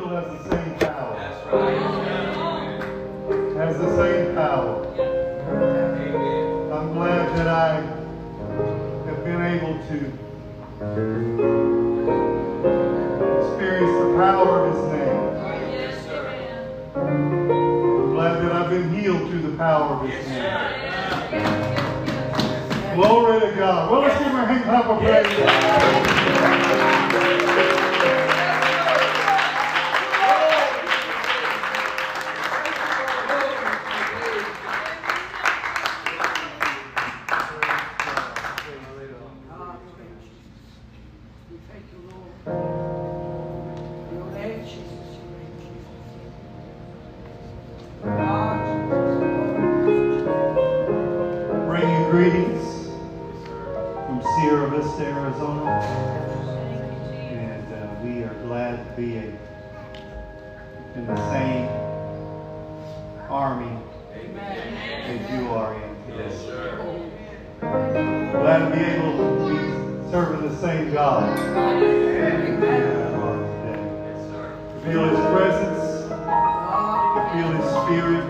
still has the same power. That's right. Has the same power. I'm glad that I have been able to experience the power of His name. I'm glad that I've been healed through the power of His name. Glory to God. Well, let's give him a hand clap of praise. greetings from Sierra Vista, Arizona. And uh, we are glad to be in, in the same army Amen. as you are in today. Glad to be able to be serving the same God. Uh, yes, feel His presence, feel His Spirit.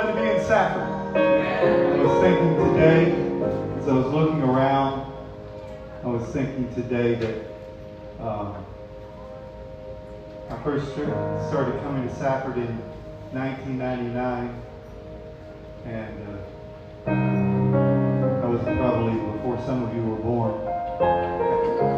glad to be in Sacramento. I was thinking today, as I was looking around, I was thinking today that um, I first started coming to Safford in 1999, and uh, I was probably before some of you were born.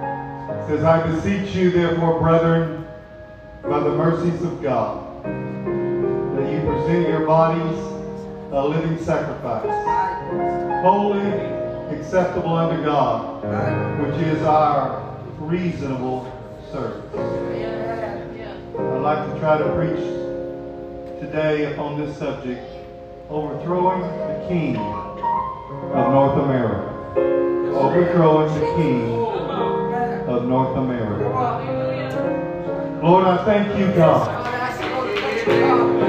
says, I beseech you, therefore, brethren, by the mercies of God, that you present your bodies a living sacrifice, holy, acceptable unto God, which is our reasonable service. I'd like to try to preach today upon this subject, overthrowing the king of North America overthrowing the king of North America. Lord, I thank you, God.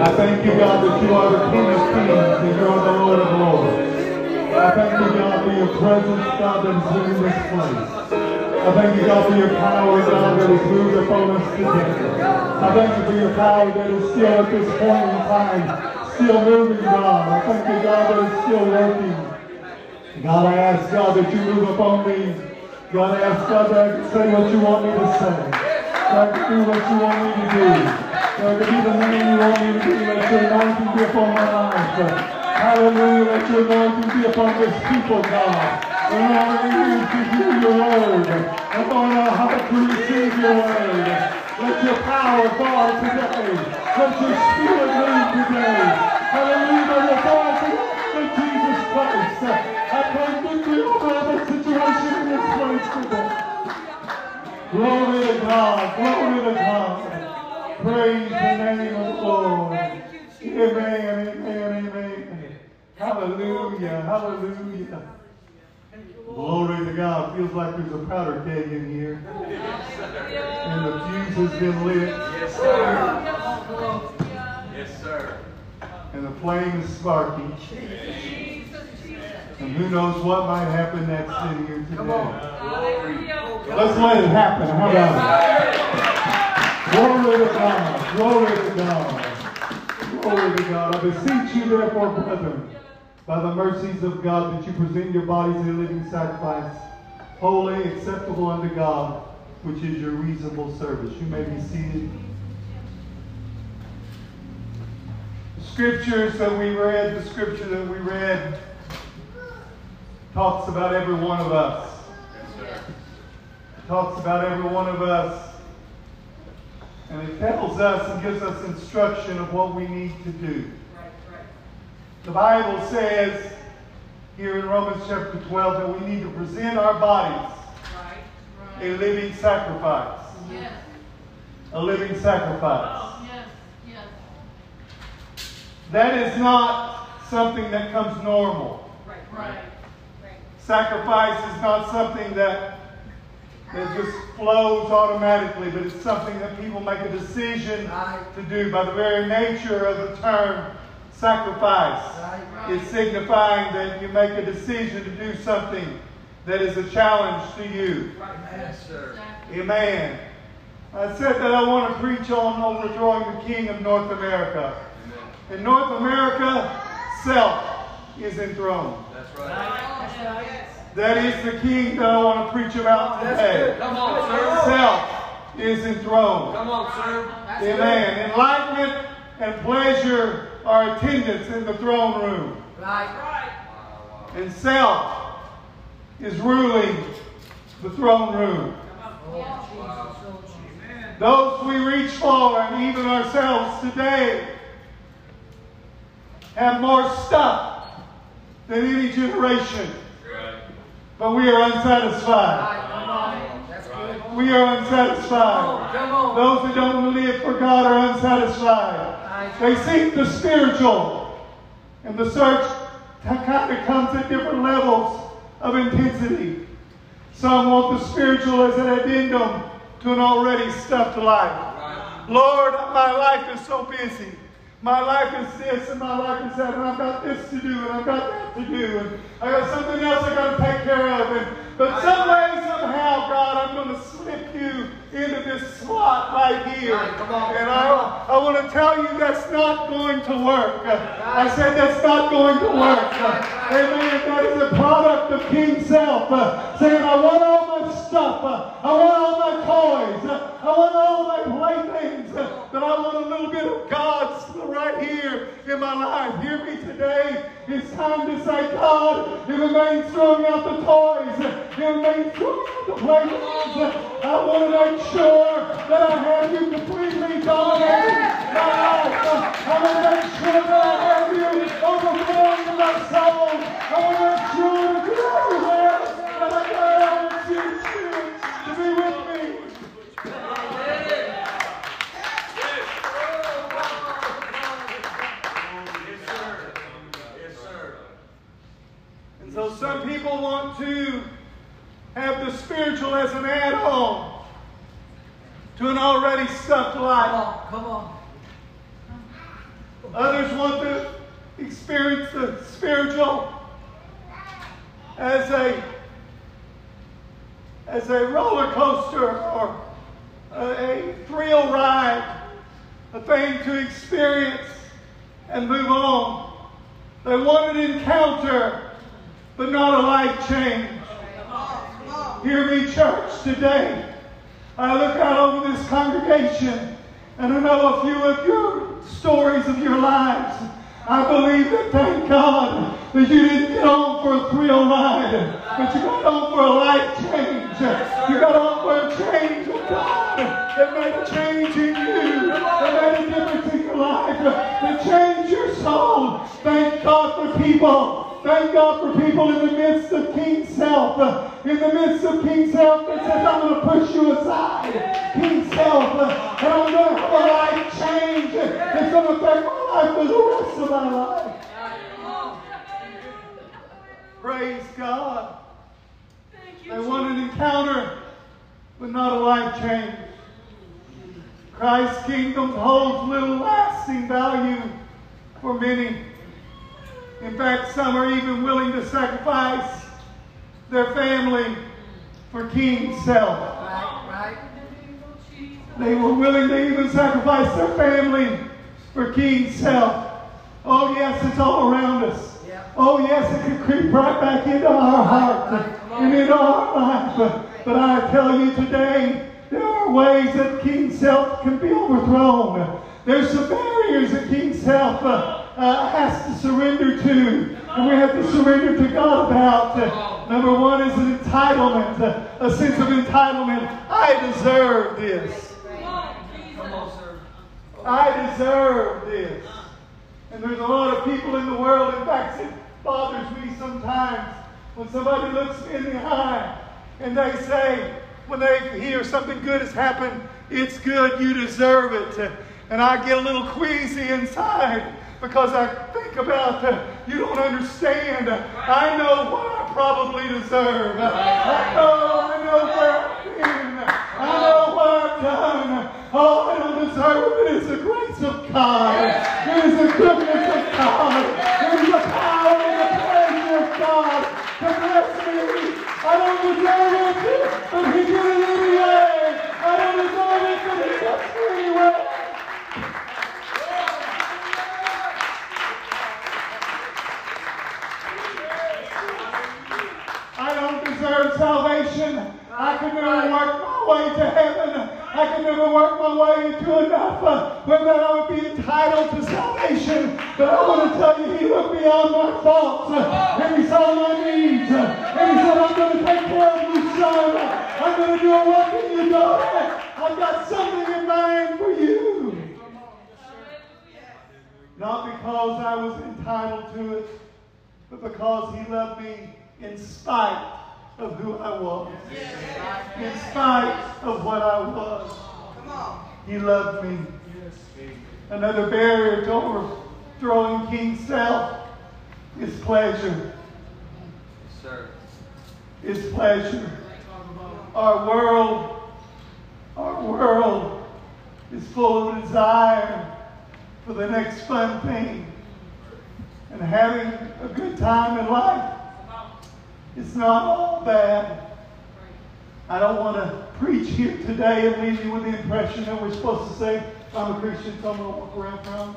I thank you, God, that you are the King of kings and you are the Lord of lords. I thank you, God, for your presence, God, that is in this place. I thank you, God, for your power, God, that has moved upon us today. I thank you for your power that is still at this point in time, still moving, God. I thank you, God, that is still working. God, I ask God that you move upon me. God, I ask God I can say what you want me to say. God, to do what you want me to do. God, to be the man you want me to be. Let your anointing be upon my life. Hallelujah. Let your anointing be upon this people, God. And Lord, we need to hear your word. And Lord, our heart to receive your word. Let your power fall today. Let your spirit move today. Hallelujah. Let your power in Jesus Christ. Glory to God. Glory to God. Praise the name of the Lord. Amen. Amen. Amen. Hallelujah. Hallelujah. Glory to God. Feels like there's a powder keg in here. And the fuse has been lit Yes, sir. Yes, sir. and the flame is sparking. And who knows what might happen next in here today. Let's let it happen. How about it? Glory to God. Glory to God. Glory to God. I beseech you, therefore, brethren, by the mercies of God, that you present your bodies a living sacrifice, holy, acceptable unto God, which is your reasonable service. You may be seated. The scriptures that we read, the scripture that we read, talks about every one of us. Talks about every one of us. And it tells us and gives us instruction of what we need to do. The Bible says here in Romans chapter 12 that we need to present our bodies a living sacrifice. A living sacrifice. That is not something that comes normal. Sacrifice is not something that, that just flows automatically, but it's something that people make a decision to do by the very nature of the term sacrifice. It's signifying that you make a decision to do something that is a challenge to you. Yes, sir. Amen. I said that I want to preach on overthrowing the king of North America. In North America, self is enthroned. That's right. That is the king that I want to preach about today. Come on, sir. Self is enthroned. Come on, sir. Amen. Enlightenment and pleasure are attendants in the throne room. And self is ruling the throne room. Those we reach for, and even ourselves today, have more stuff than any generation. But we are unsatisfied. We are unsatisfied. Those that don't live for God are unsatisfied. They seek the spiritual. And the search kind of comes at different levels of intensity. Some want the spiritual as an addendum to an already stuffed life. Lord, my life is so busy. My life is this and my life is that, and I've got this to do and I've got that to do, and I got something else I've got to take care of. And, but some way, somehow, God, I'm going to slip you into this slot right here. And I, I want to tell you that's not going to work. I said that's not going to work. Amen. That is a product of King Self. Uh, saying, I want all my stuff. Uh, I want all my toys. Uh, I want all my playthings. Uh, but I want a little bit of God's right here in my life. Hear me today. It's time to say, God, it means throwing out the toys, it means throwing out the playthings, I want to make sure that I have you completely dominating my life. I want to make sure that I have you overflowing in my soul. I want to make sure that you're everywhere, that I got you to be with me. Yes, sir. Yes, sir. And so some people want to have the spiritual as an add-on to an already stuffed life. Come on. Others want to experience the spiritual as a as a roller coaster or a, a thrill ride, a thing to experience and move on. They want an encounter, but not a life change. Hear me, church, today. I look out over this congregation and I know a few of your stories of your lives. I believe that, thank God, that you didn't get on for a thrill ride, but you got on for a life change. You got on for a change with God that made a change in you, that made a difference in your life, that changed your soul. Thank God for people. Thank God for people in the midst of King Self. In the midst of King Self that says, I'm going to push you aside. King Self. And I'm going to have a life change. It's going to affect my life for the rest of my life. Praise God. They want an encounter, but not a life change. Christ's kingdom holds little lasting value for many. In fact, some are even willing to sacrifice their family for King Self. They were willing to even sacrifice their family for King Self. Oh, yes, it's all around us. Oh, yes, it can creep right back into our heart and into our life. But I tell you today, there are ways that King Self can be overthrown. There's some barriers that King Self uh, surrender to, and we have to surrender to God about. Uh, number one is an entitlement, uh, a sense of entitlement. I deserve this. Come on, sir. I deserve this. And there's a lot of people in the world, in fact, it bothers me sometimes when somebody looks me in the eye and they say, when they hear something good has happened, it's good, you deserve it. And I get a little queasy inside because I think about uh, you don't understand. I know what I probably deserve. I know, I know where I've been. I know what I've done. Oh, I don't deserve it. It's the grace of God. It is the goodness of God. It is the power and the pleasure of God to bless me. I don't deserve it, but He did who I was. In spite of what I was. He loved me. Another barrier to overthrowing King Self is pleasure. Yes, sir. Is pleasure. Our world, our world is full of desire for the next fun thing and having a good time in life. It's not all bad. I don't want to preach here today and leave you with the impression that we're supposed to say, I'm a Christian, so I'm going to walk around proud.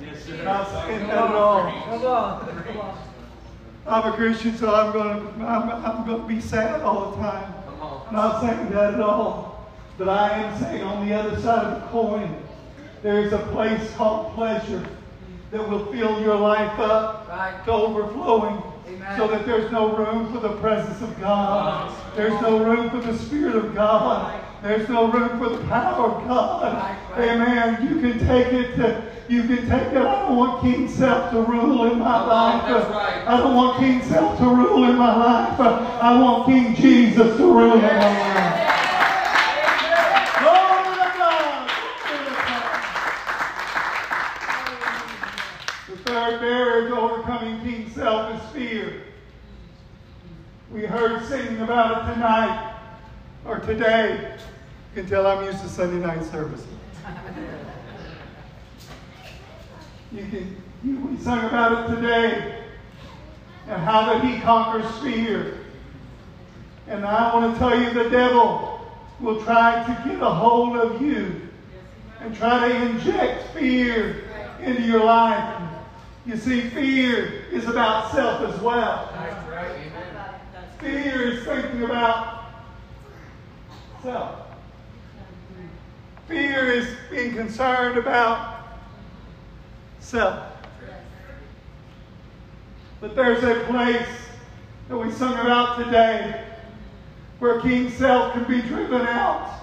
Yes, I'm sir. not saying that at all. Come on. Come on. I'm a Christian, so I'm going to, I'm, I'm going to be sad all the time. Come on. Not saying that at all. But I am saying on the other side of the coin, there is a place called pleasure that will fill your life up Right. to overflowing Amen. so that there's no room for the presence of God. There's no room for the Spirit of God. There's no room for the power of God. Amen. You can take it. To, you can take it. I don't want King Self to rule in my life. I don't want King Self to rule in my life. I want King Jesus to rule in my life. Third to overcoming King Self is fear. We heard singing about it tonight or today. You can tell I'm used to Sunday night service. You you, we sung about it today and how that he conquers fear. And I want to tell you the devil will try to get a hold of you and try to inject fear into your life. You see, fear is about self as well. Fear is thinking about self. Fear is being concerned about self. But there's a place that we sung about today where King Self can be driven out.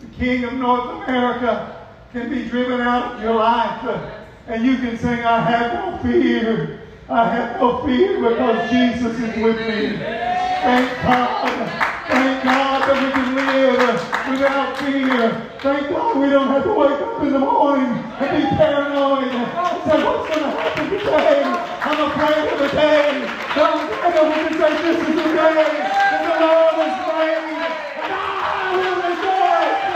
The King of North America can be driven out of your life. And you can sing, I have no fear. I have no fear because Jesus is with me. Thank God. Thank God that we can live without fear. Thank God we don't have to wake up in the morning and be paranoid say, what's going to happen today? I'm afraid of the day. But instead we can say, this is the day that the Lord has made. And I will rejoice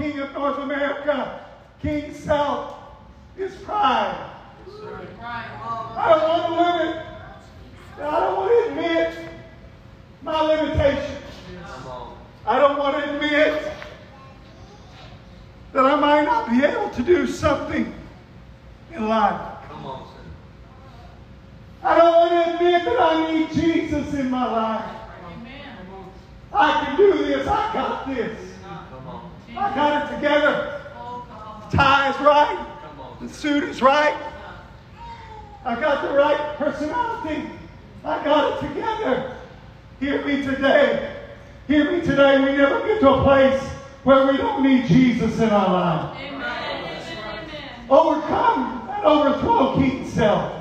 king of North America, King Self, is pride. I don't want to limit. I don't want to admit my limitations. Come on. I don't want to admit that I might not be able to do something in life. Come on, sir. I don't want to admit that I need Jesus in my life. I can do this. I got this. I got it together. Tie is right. The suit is right. I got the right personality. I got it together. Hear me today. Hear me today. We never get to a place where we don't need Jesus in our life. Overcome and overthrow King Self.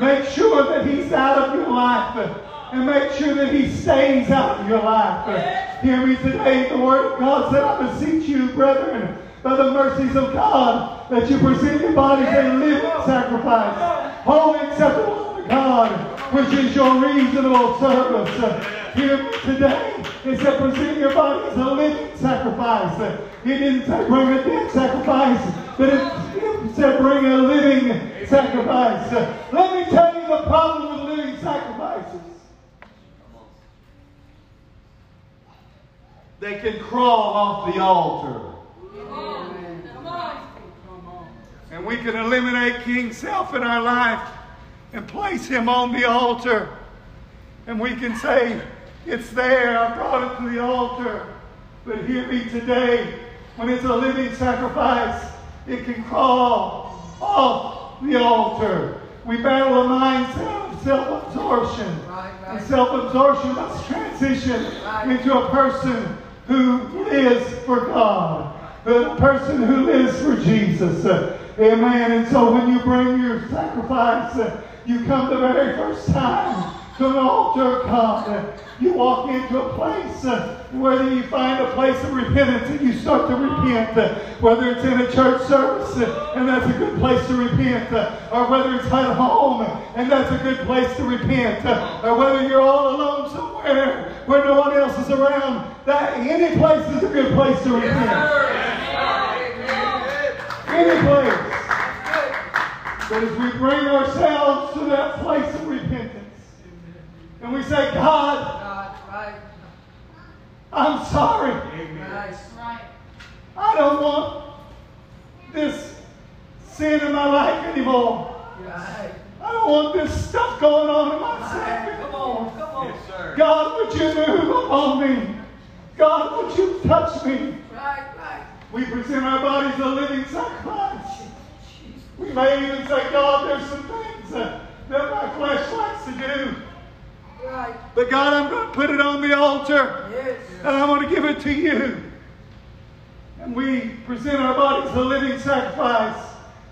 Make sure that he's out of your life. And make sure that he stays out of your life. Hear me today. The word of God said, I beseech you, brethren, by the mercies of God, that you present your bodies a living sacrifice, holy acceptable to God, which is your reasonable service. Hear me today. It said, present your bodies a living sacrifice. It didn't say bring a dead sacrifice, but it, said bring a living sacrifice. Let the problem with living sacrifices. They can crawl off the altar. And we can eliminate King Self in our life and place him on the altar. And we can say, It's there, I brought it to the altar. But hear me today, when it's a living sacrifice, it can crawl off the altar. We battle a mindset of self absorption. Right, right. And self absorption must transition into a person who lives for God, a person who lives for Jesus. Amen. And so when you bring your sacrifice, you come the very first time to an altar God. Uh, You walk into a place, uh, whether you find a place of repentance and you start to repent, uh, whether it's in a church service uh, and that's a good place to repent, or whether it's at home and that's a good place to repent, or whether you're all alone somewhere where no one else is around, that any place is a good place to repent. Any place. But as we bring ourselves to that place and we say, God, God, right, I'm sorry. right, I don't want this sin in my life anymore. right. I don't want this stuff going on in my Right. life Come anymore. on, come on. Yes, sir. God, would you move upon me? God, would you touch me? Right, right. We present our bodies a living sacrifice. We may even say, God, there's some things uh, that my flesh likes to do. Right. But God, I'm going to put it on the altar Yes. and I want to give it to you. And we present our bodies a living sacrifice.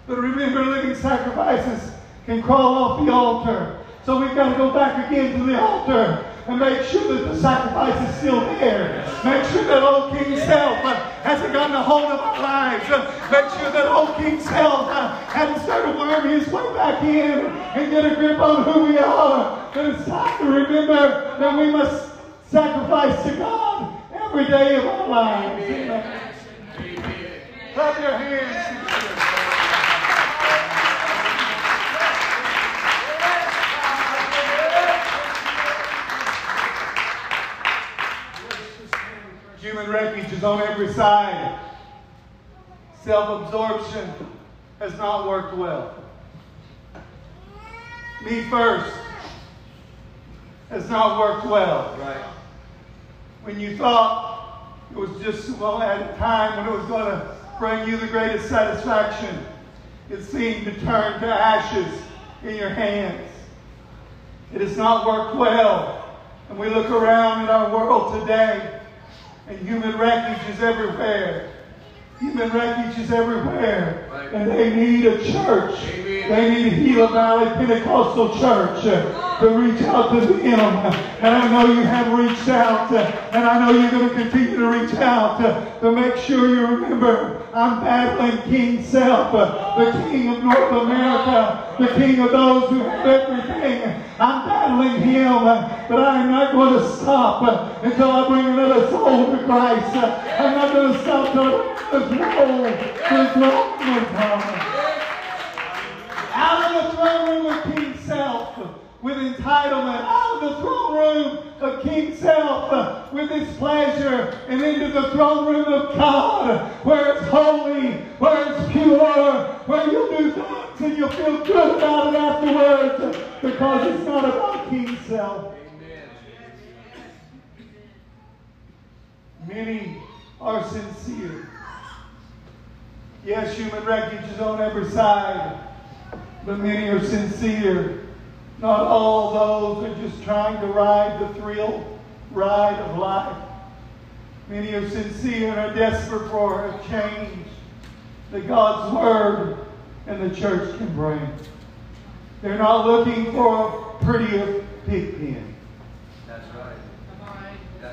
But remember, living sacrifices can crawl off the altar. So we've got to go back again to the altar and make sure that the sacrifice is still there. Make sure that old King Self hasn't gotten a hold of our lives. Make sure that old King Self uh, hasn't started worming his way back in and get a grip on who we are. But it's time to remember that we must sacrifice to God every day of our lives. Amen. Clap your hands. Human is on every side. Self absorption has not worked well. Me first has not worked well. Right. When you thought it was just well at a time when it was going to bring you the greatest satisfaction, it seemed to turn to ashes in your hands. It has not worked well. And we look around in our world today, and human wreckage is everywhere. Human wreckage is everywhere. Right. And they need a church. Amen. They need a Gila Valley Pentecostal church uh, to reach out to them. And I know you have reached out. uh, and I know you're going to continue to reach out. uh, to make sure you remember, I'm battling King Self, the king of North America, the king of those who have everything. I'm battling him, but I'm not going to stop until I bring another soul to Christ. I'm not going to stop until I this soul to the with entitlement, out of the throne room of King Self with his pleasure, and into the throne room of God where it's holy, where it's pure, where you'll do things and you'll feel good about it afterwards because it's not about King Self. Amen. Many are sincere. Yes, human wreckage is on every side, but many are sincere. Not all those are just trying to ride the thrill ride of life. Many are sincere and are desperate for a change that God's Word and the church can bring. They're not looking for a prettier pig pen.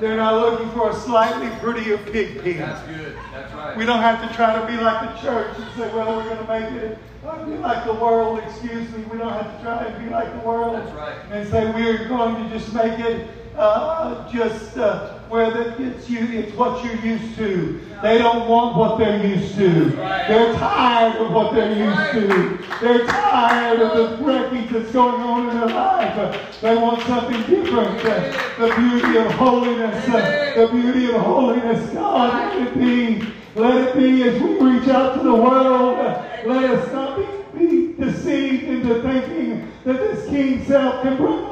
That's right. That's They're not looking for a slightly prettier pig pen. That's good. That's right. We don't have to try to be like the church and say, well, we're going to make it uh, be like the world. Excuse me. We don't have to try and be like the world That's right. and say we're going to just make it uh, just uh, where it's you, it's what you're used to. They don't want what they're used to. They're tired of what they're used to. They're tired of the wreckage that's going on in their life. They want something different. The beauty of holiness. The beauty of holiness. God, let it be. Let it be as we reach out to the world. Let us not be, be deceived into thinking that this King self can bring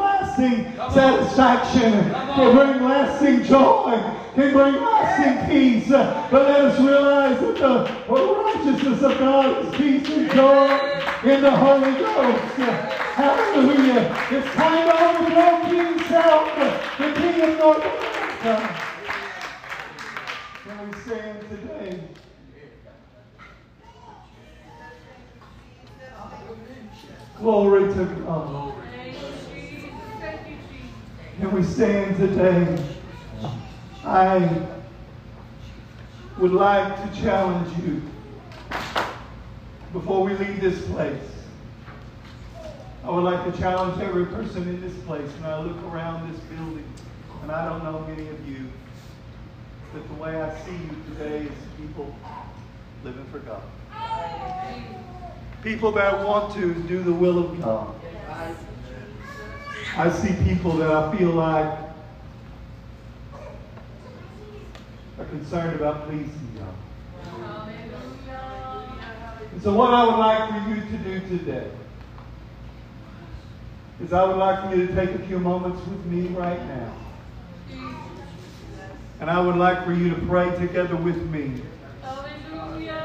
lasting satisfaction, can bring lasting joy, can bring lasting peace. But let us realize that the righteousness of God is peace and joy in the Holy Ghost. Hallelujah. It's time to overthrow King Self, uh, the King of North America. Can we stand today? Glory to God. Can we stand today? I would like to challenge you before we leave this place. I would like to challenge every person in this place. When I look around this building, and I don't know many of you, but the way I see you today is people living for God. People that want to do the will of God. I see people that I feel like are concerned about pleasing God. And so, what I would like for you to do today is I would like for you to take a few moments with me right now. And I would like for you to pray together with me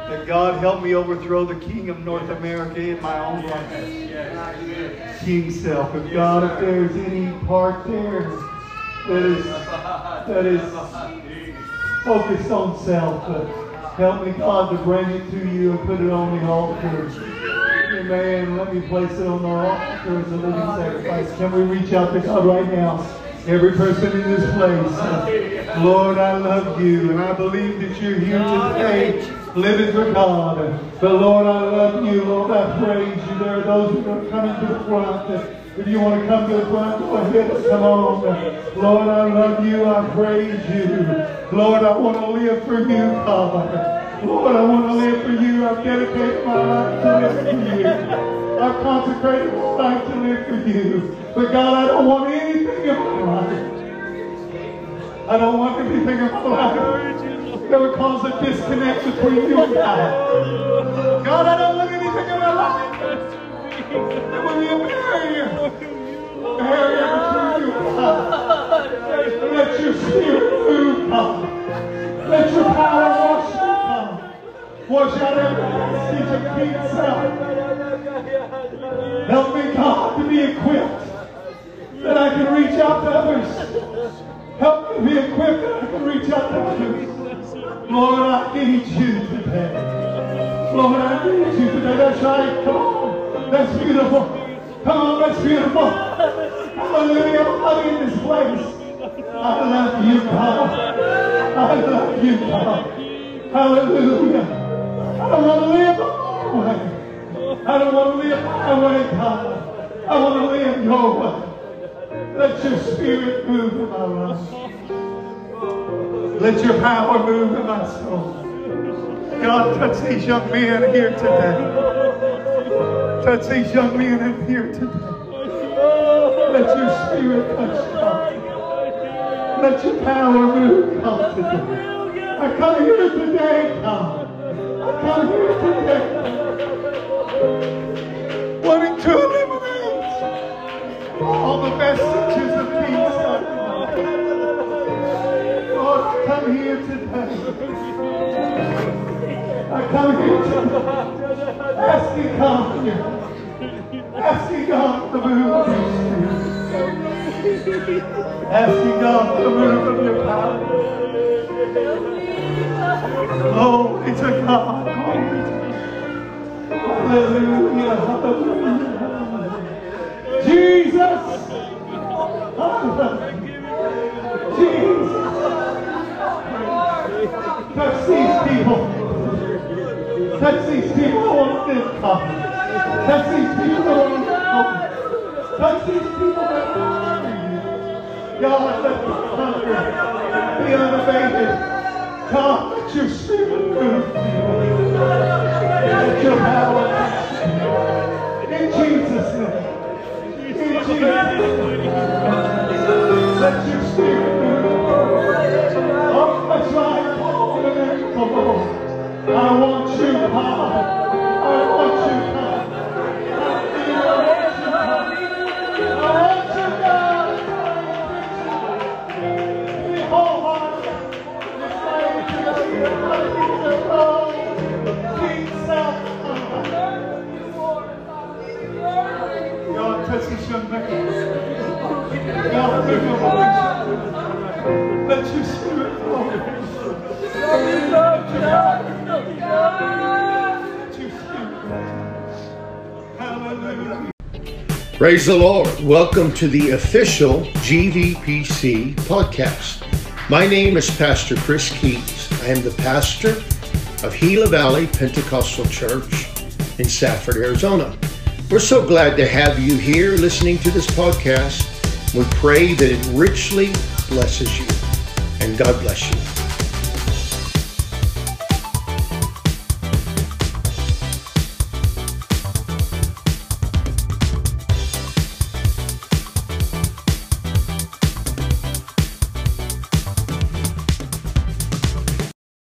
that God help me overthrow the king of North America in my own life. King self. If God, if there's any part there that is that is focused on self, uh, help me, God, to bring it to you and put it on the altar. Amen. Let me place it on the altar as a living sacrifice. Can we reach out to God right now? Every person in this place. Lord, I love you, and I believe that you're here today living for God. But Lord, I love you. Lord, I praise you. There are those who are coming to the front. If you want to come to the front, go ahead and come on. Lord, I love you. I praise you. Lord, I want to live for you, God. Lord, I want to live for you. I've dedicated my life to live for you. I've consecrated my life to live for you. But God, I don't want anything in my life. I don't want anything in my life that would cause a disconnect between you and God. God, I don't want anything in my life that would be a barrier. A barrier between you and God. Let your spirit move, God. Let your power wash me, God. Wash out every vestige of self. Help me, God, to be equipped that I can reach out to need you today. Lord, I need you today. That's right. Come on. That's beautiful. Come on, that's beautiful. Hallelujah. Everybody in this place. I love you, God. I love you, God. Hallelujah. I don't want to live my way. I don't want to live my way, God. I want to live your way. Let your spirit move in my life. Let your power move in my soul. God, touch these young men here today. Touch these young men in here today. Let your spirit touch God. Let your power move, God, today. I come here today, God. I come here today wanting to eliminate all the messages of peace. Lord, come here today. I come here today asking God, asking God to move of your spirit. Asking God to move of your power. Glory to God. Glory to God. Hallelujah. Hallelujah. Jesus. Hallelujah. Touch these people. Touch these people that want this God. Touch these people that want this Touch these people that want you. God, let the hunger be unabated. God, let your spirit move. Let your power in Jesus' name. In Jesus' name. Let your spirit I want you, God. I want you. Let your spirit flow. Let your spirit. Hallelujah. Praise the Lord. Welcome to the official GVPC podcast. My name is Pastor Chris Keys. I am the pastor of Gila Valley Pentecostal Church in Safford, Arizona. We're so glad to have you here listening to this podcast. We pray that it richly blesses you. And God bless you.